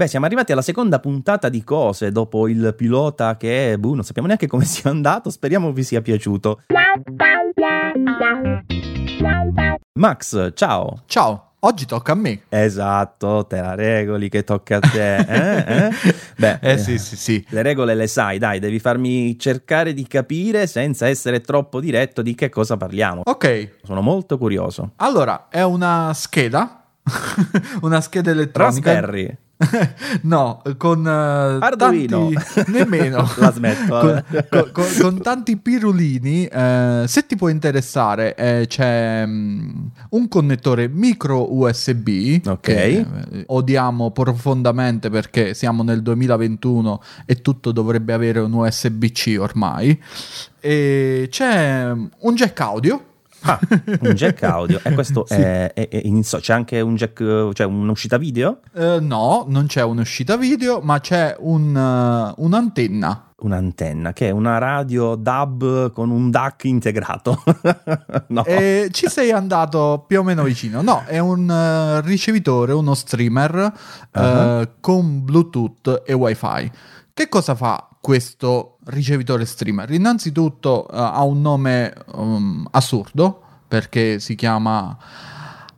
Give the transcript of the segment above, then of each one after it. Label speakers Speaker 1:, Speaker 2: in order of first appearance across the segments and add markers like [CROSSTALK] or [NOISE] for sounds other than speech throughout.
Speaker 1: Beh, siamo arrivati alla seconda puntata di cose dopo il pilota che, boh, non sappiamo neanche come [LAUGHS] sia andato, speriamo vi sia piaciuto. Max, ciao.
Speaker 2: Ciao. Oggi tocca a me.
Speaker 1: Esatto, te la regoli che tocca a te. Eh, eh? [LAUGHS]
Speaker 2: Beh, eh sì, sì, sì.
Speaker 1: Le regole le sai, dai, devi farmi cercare di capire senza essere troppo diretto di che cosa parliamo.
Speaker 2: Ok.
Speaker 1: Sono molto curioso.
Speaker 2: Allora, è una scheda, [LAUGHS] una scheda elettronica.
Speaker 1: Raspberry. [LAUGHS]
Speaker 2: no, con uh,
Speaker 1: Arduino.
Speaker 2: Tanti... [LAUGHS] nemmeno.
Speaker 1: La smetto.
Speaker 2: con, con, con, con, tanti pirulini. Uh, se ti può interessare, eh, c'è um, un connettore micro USB.
Speaker 1: Ok.
Speaker 2: Che, eh, odiamo profondamente perché siamo nel 2021 e tutto dovrebbe avere un USB-C ormai. E c'è un jack audio
Speaker 1: Ah, [LAUGHS] un jack audio. E questo sì. è, è, è in, c'è anche un jack, cioè un'uscita video?
Speaker 2: Uh, no, non c'è un'uscita video, ma c'è un, uh, un'antenna.
Speaker 1: Un'antenna che è una radio DAB con un DAC integrato. [LAUGHS]
Speaker 2: no. E ci sei andato più o meno vicino. No, è un uh, ricevitore, uno streamer uh-huh. con Bluetooth e WiFi. Che cosa fa questo ricevitore streamer? Innanzitutto uh, ha un nome um, assurdo perché si chiama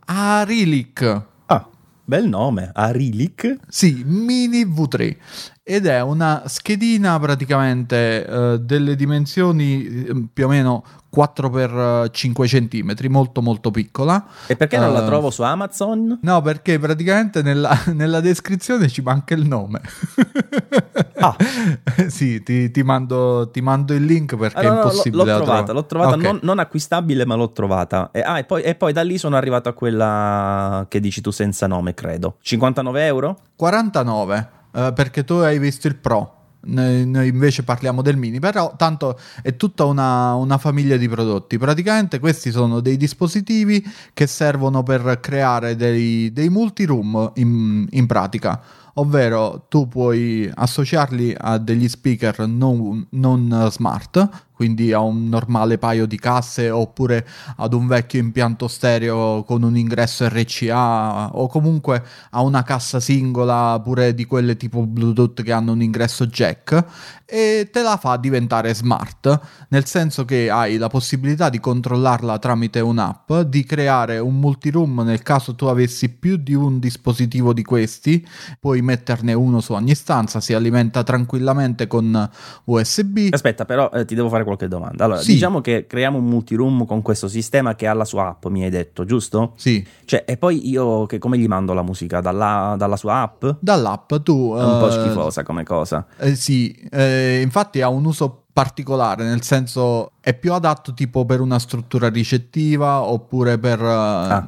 Speaker 2: Arilic.
Speaker 1: Ah, bel nome, Arilic?
Speaker 2: Sì, Mini V3 ed è una schedina praticamente uh, delle dimensioni uh, più o meno 4x5 cm, molto molto piccola.
Speaker 1: E perché non uh, la trovo su Amazon?
Speaker 2: No, perché praticamente nella, [LAUGHS] nella descrizione ci manca il nome. [LAUGHS]
Speaker 1: ah. [LAUGHS]
Speaker 2: sì, ti, ti, mando, ti, mando, il link perché ah, no, è impossibile.
Speaker 1: No, l'ho, trovata, l'ho trovata, okay. non, non, acquistabile, ma l'ho trovata. E, ah, e, poi, e poi da lì sono arrivato a quella che dici tu senza nome, credo. 59 euro?
Speaker 2: 49 uh, perché tu hai visto il Pro. Noi, noi, invece parliamo del mini, però tanto è tutta una, una, famiglia di prodotti. Praticamente questi sono dei dispositivi che servono per creare dei, dei multi-room in, in pratica ovvero tu puoi associarli a degli speaker non, non smart, quindi a un normale paio di casse oppure ad un vecchio impianto stereo con un ingresso RCA o comunque a una cassa singola pure di quelle tipo Bluetooth che hanno un ingresso jack e te la fa diventare smart, nel senso che hai la possibilità di controllarla tramite un'app, di creare un multiroom nel caso tu avessi più di un dispositivo di questi, puoi metterne uno su ogni stanza, si alimenta tranquillamente con USB.
Speaker 1: Aspetta, però eh, ti devo fare qualche domanda. Allora, sì. diciamo che creiamo un multiroom con questo sistema che ha la sua app, mi hai detto, giusto?
Speaker 2: Sì.
Speaker 1: Cioè, e poi io che, come gli mando la musica? Dalla, dalla sua app?
Speaker 2: Dall'app, tu...
Speaker 1: È un uh, po' eh, schifosa come cosa.
Speaker 2: Eh, sì, eh, infatti ha un uso particolare, nel senso è più adatto tipo per una struttura ricettiva oppure per,
Speaker 1: ah,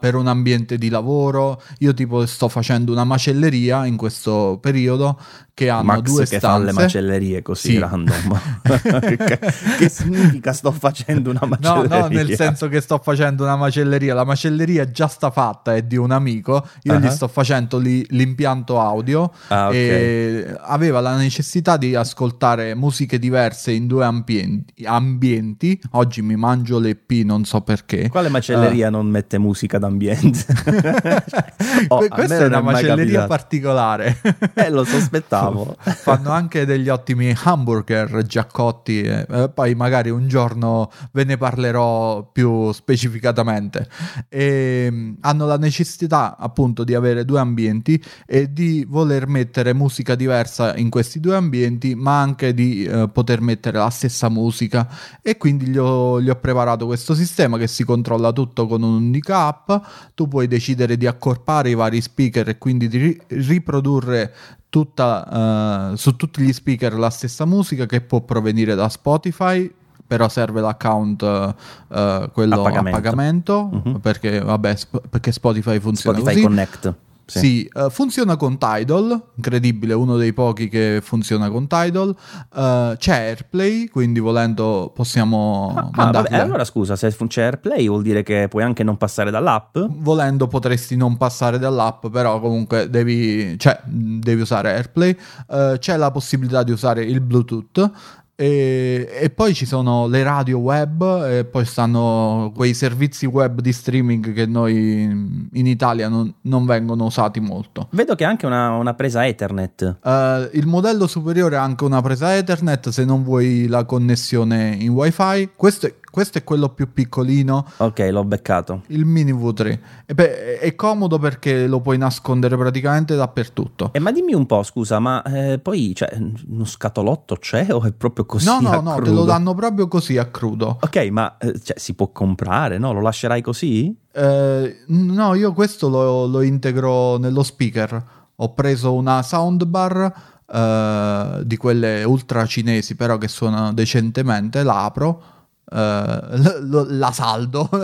Speaker 2: per, un ambiente di lavoro. Io tipo sto facendo una macelleria in questo periodo che hanno
Speaker 1: Max
Speaker 2: due
Speaker 1: che
Speaker 2: stanze.
Speaker 1: fa le macellerie così sì. random. [LAUGHS] [LAUGHS] che, che, significa sto facendo una macelleria?
Speaker 2: No, no, nel senso che sto facendo una macelleria. La macelleria già sta fatta, è di un amico. Io uh-huh. gli sto facendo li, l'impianto audio
Speaker 1: ah, okay.
Speaker 2: e aveva la necessità di ascoltare musiche diverse in due ambienti ambienti. Oggi mi mangio le P, non so perché.
Speaker 1: Quale macelleria uh, non mette musica d'ambiente? [LAUGHS]
Speaker 2: oh, questa è una macelleria particolare.
Speaker 1: eh, lo sospettavo. [LAUGHS]
Speaker 2: Fanno anche degli ottimi hamburger giaccotti. Eh, poi magari un giorno ve ne parlerò più specificatamente. E, mm, hanno la necessità appunto di avere due ambienti e di voler mettere musica diversa in questi due ambienti, ma anche di eh, poter mettere la stessa musica e quindi gli ho, gli ho, preparato questo sistema che si controlla tutto con un'unica app, tu puoi decidere di accorpare i vari speaker e quindi di ri- riprodurre tutta, uh, su tutti gli speaker la stessa musica che può provenire da Spotify però serve l'account uh, quello a pagamento, a pagamento uh-huh. perché, vabbè, sp- perché Spotify funziona
Speaker 1: Spotify
Speaker 2: così.
Speaker 1: Connect
Speaker 2: sì, sì uh, funziona con Tidal, incredibile, uno dei pochi che funziona con Tidal. Uh, c'è AirPlay, quindi volendo possiamo ah, mandarle.
Speaker 1: Ah, allora scusa, se c'è AirPlay vuol dire che puoi anche non passare dall'app?
Speaker 2: Volendo potresti non passare dall'app, però comunque devi, cioè, devi usare AirPlay. Uh, c'è la possibilità di usare il Bluetooth E, e, poi ci sono le radio web e poi stanno quei servizi web di streaming che noi in Italia non, non vengono usati molto.
Speaker 1: Vedo che ha anche una, una presa Ethernet.
Speaker 2: Uh, il modello superiore ha anche una presa Ethernet se non vuoi la connessione in wifi. Questo è questo è quello più piccolino.
Speaker 1: Ok, l'ho beccato.
Speaker 2: Il mini V3. E beh, è comodo perché lo puoi nascondere praticamente dappertutto.
Speaker 1: Eh, ma dimmi un po', scusa, ma eh, poi cioè, uno scatolotto c'è o è proprio così?
Speaker 2: No, no, no, te lo danno proprio così a crudo.
Speaker 1: Ok, ma eh, cioè, si può comprare, no? Lo lascerai così?
Speaker 2: Eh, no, io questo lo, lo integro nello speaker. Ho preso una soundbar. Uh, di quelle ultra cinesi però che suonano decentemente la apro Uh, la saldo. [LAUGHS]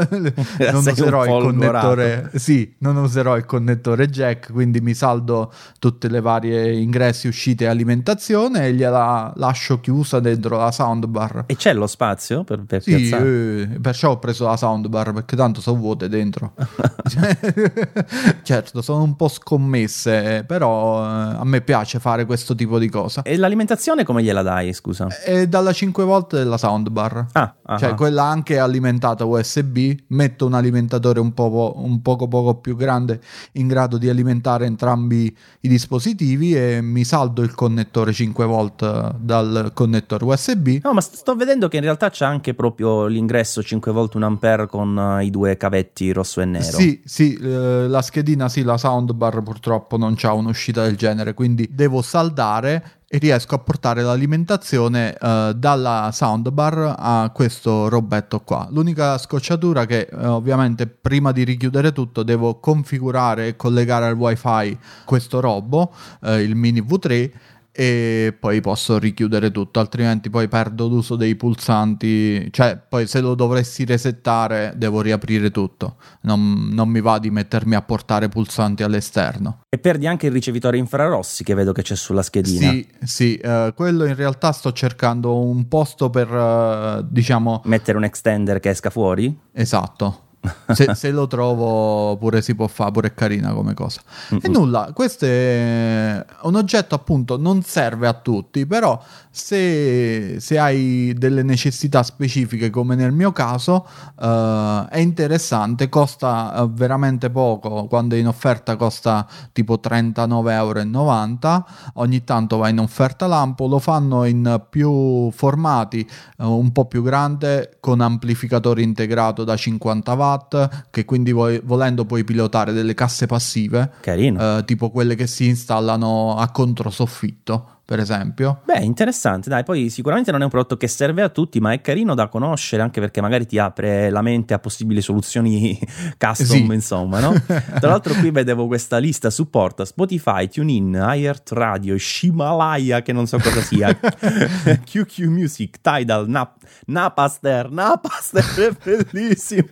Speaker 2: Non userò il connettore sì, non userò il connettore jack quindi mi saldo tutte le varie ingressi uscite e alimentazione e gliela lascio chiusa dentro la soundbar.
Speaker 1: E c'è lo spazio per, per
Speaker 2: sì, eh, perciò ho preso la soundbar perché tanto sono vuote dentro. [LAUGHS] [LAUGHS] Certo sono un po' scommesse però eh, a me piace fare questo tipo di cosa.
Speaker 1: E l'alimentazione come gliela dai scusa?
Speaker 2: è dalla 5 volte della soundbar.
Speaker 1: Ah
Speaker 2: uh-huh. Cioè, quella anche alimentata USB, metto un alimentatore un, po', un poco poco più grande in grado di alimentare entrambi i dispositivi e mi saldo il connettore 5 volt dal connettore USB.
Speaker 1: No, ma sto vedendo che in realtà c'è anche proprio l'ingresso 5 volt 1 ampere con uh, i due cavetti rosso e nero.
Speaker 2: Sì, sì, eh, la schedina sì, la soundbar purtroppo non c'ha un'uscita del genere, quindi devo saldare e riesco a portare l'alimentazione uh, dalla soundbar a questo robetto qua. L'unica scocciatura che uh, ovviamente prima di richiudere tutto devo configurare e collegare al wifi questo robo, uh, il mini V3 e poi posso richiudere tutto, altrimenti poi perdo l'uso dei pulsanti, cioè poi se lo dovessi resettare devo riaprire tutto, non, non mi va di mettermi a portare pulsanti all'esterno.
Speaker 1: E perdi anche il ricevitore infrarossi che vedo che c'è sulla schedina.
Speaker 2: Sì, sì, uh, quello in realtà sto cercando un posto per, uh, diciamo...
Speaker 1: Mettere un extender che esca fuori?
Speaker 2: Esatto [LAUGHS] se, se, lo trovo pure si può fare, pure è carina come cosa. Mm-mm. E nulla, questo è un oggetto appunto, non serve a tutti, però se, se hai delle necessità specifiche come nel mio caso uh, è interessante, costa uh, veramente poco, quando è in offerta costa tipo 39,90 euro, ogni tanto va in offerta lampo, lo fanno in più formati, uh, un po' più grande con amplificatore integrato da 50 watt watt che quindi vuoi, volendo puoi pilotare delle casse passive. Eh, tipo quelle che si installano a controsoffitto per esempio.
Speaker 1: Beh, interessante, dai, poi sicuramente non è un prodotto che serve a tutti, ma è carino da conoscere anche perché magari ti apre la mente a possibili soluzioni [LAUGHS] custom, sì. insomma, no? [LAUGHS] Tra l'altro qui vedevo questa lista, supporta Spotify, TuneIn, iHeart Radio, Himalaya, che non so cosa sia, [LAUGHS] QQ Music, Tidal, Nap- Napaster, Napaster è bellissimo,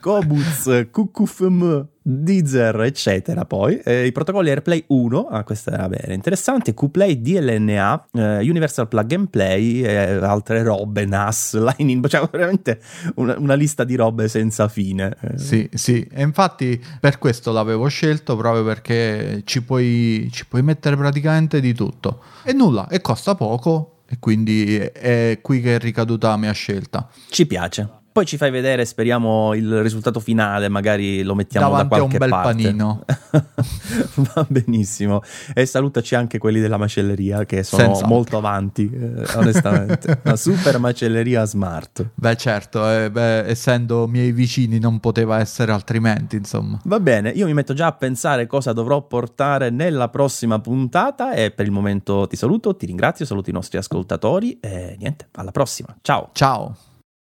Speaker 1: Kobuz, QQFM, Deezer, eccetera. Poi eh, i protocolli AirPlay 1, ah, questo era bene, interessante, QPlay, DLNA, eh, Universal Plug and Play, eh, altre robe, NAS, [LAUGHS] Lightning, cioè veramente una, una lista di robe senza fine.
Speaker 2: Eh. Sì, sì, e infatti per questo l'avevo scelto proprio perché ci puoi, ci puoi mettere praticamente di tutto. E nulla, e costa poco. E quindi è qui che è ricaduta la mia scelta.
Speaker 1: Ci piace. Poi ci fai vedere, speriamo, il risultato finale, magari lo mettiamo
Speaker 2: Davanti
Speaker 1: da qualche
Speaker 2: parte.
Speaker 1: a un
Speaker 2: bel panino. [LAUGHS]
Speaker 1: Va benissimo. E salutaci anche quelli della macelleria che sono
Speaker 2: Senz'altro.
Speaker 1: molto avanti, eh, onestamente. [LAUGHS] Una super macelleria smart.
Speaker 2: Beh certo, eh, beh, essendo miei vicini non poteva essere altrimenti, insomma.
Speaker 1: Va bene, io mi metto già a pensare cosa dovrò portare nella prossima puntata e per il momento ti saluto, ti ringrazio, saluto i nostri ascoltatori e niente, alla prossima. Ciao.
Speaker 2: Ciao.